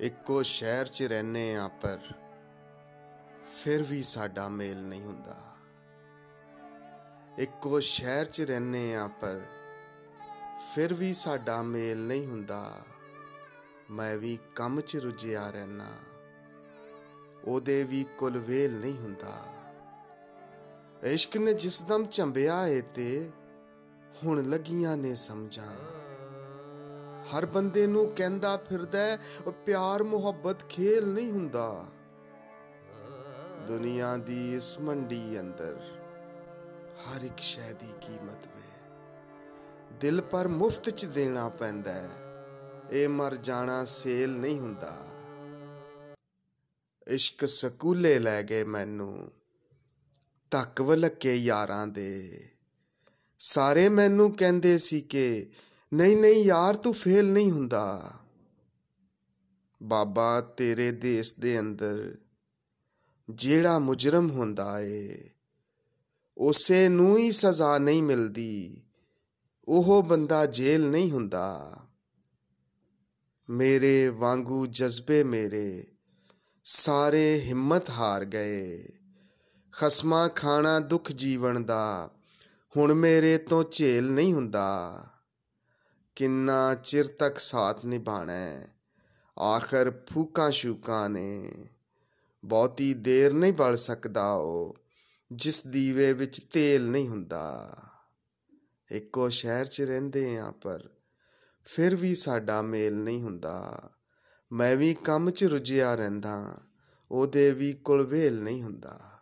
ਇੱਕੋ ਸ਼ਹਿਰ 'ਚ ਰਹਿੰਦੇ ਆ ਪਰ ਫਿਰ ਵੀ ਸਾਡਾ ਮੇਲ ਨਹੀਂ ਹੁੰਦਾ। ਇੱਕੋ ਸ਼ਹਿਰ 'ਚ ਰਹਿੰਦੇ ਆ ਪਰ ਫਿਰ ਵੀ ਸਾਡਾ ਮੇਲ ਨਹੀਂ ਹੁੰਦਾ। ਮੈਂ ਵੀ ਕੰਮ 'ਚ ਰੁੱਝਿਆ ਰਹਿਣਾ ਉਹਦੇ ਵੀ ਕੁਲ ਵੇਲ ਨਹੀਂ ਹੁੰਦਾ। ਇਸ਼ਕ ਨੇ ਜਿਸ ਦਮ ਚੰਬਿਆ ਏ ਤੇ ਹੁਣ ਲੱਗੀਆਂ ਨੇ ਸਮਝਾਂ। ਹਰ ਬੰਦੇ ਨੂੰ ਕਹਿੰਦਾ ਫਿਰਦਾ ਹੈ, ਉਹ ਪਿਆਰ ਮੁਹੱਬਤ ਖੇਲ ਨਹੀਂ ਹੁੰਦਾ। ਦੁਨੀਆ ਦੀ ਇਸ ਮੰਡੀ ਅੰਦਰ ਹਰ ਇੱਕ ਸ਼ੈ ਦੀ ਕੀਮਤ ਵੇ। ਦਿਲ ਪਰ ਮੁਫਤ ਚ ਦੇਣਾ ਪੈਂਦਾ ਹੈ ਇਹ ਮਰ ਜਾਣਾ ਸੇਲ ਨਹੀਂ ਹੁੰਦਾ। ਇਸ਼ਕ ਸਕੂਲੇ ਲੈ ਗਏ ਮੈਨੂੰ ਧੱਕ ਵਲਕੇ ਯਾਰਾਂ ਦੇ। ਸਾਰੇ ਮੈਨੂੰ ਕਹਿੰਦੇ ਸੀ ਕਿ ਨਹੀਂ ਨਹੀਂ ਯਾਰ, ਤੂੰ ਫੇਲ ਨਹੀਂ ਹੁੰਦਾ। ਬਾਬਾ ਤੇਰੇ ਦੇਸ਼ ਦੇ ਅੰਦਰ ਜਿਹੜਾ ਮੁਜਰਮ ਹੁੰਦਾ ਏ, ਉਸੇ ਨੂੰ ਹੀ ਸਜ਼ਾ ਨਹੀਂ ਮਿਲਦੀ। ਉਹ ਬੰਦਾ ਜੇਲ ਨਹੀਂ ਹੁੰਦਾ। ਮੇਰੇ ਵਾਂਗੂ ਜਜ਼ਬੇ ਮੇਰੇ, ਸਾਰੇ ਹਿੰਮਤ ਹਾਰ ਗਏ। ਖਸਮਾ ਖਾਣਾ ਦੁੱਖ ਜੀਵਨ ਦਾ, ਹੁਣ ਮੇਰੇ ਤੋਂ ਝੇਲ ਨਹੀਂ ਹੁੰਦਾ। ਕਿੰਨਾ ਚਿਰ ਤੱਕ ਸਾਥ ਨਿਭਾਣਾ? ਹੈ ਆਖਰ ਫੂਕਾਂ ਸ਼ੂਕਾਂ ਨੇ। ਬਹੁਤੀ ਦੇਰ ਨਹੀਂ ਬਲ ਸਕਦਾ ਉਹ, ਜਿਸ ਦੀਵੇ ਵਿੱਚ ਤੇਲ ਨਹੀਂ ਹੁੰਦਾ। ਇੱਕੋ ਸ਼ਹਿਰ 'ਚ ਰਹਿੰਦੇ ਆ ਪਰ ਫਿਰ ਵੀ ਸਾਡਾ ਮੇਲ ਨਹੀਂ ਹੁੰਦਾ। ਮੈਂ ਵੀ ਕੰਮ 'ਚ ਰੁੱਝਿਆ ਰਹਿੰਦਾ, ਉਹਦੇ ਵੀ ਕੁਲ ਵੇਲ ਨਹੀਂ ਹੁੰਦਾ।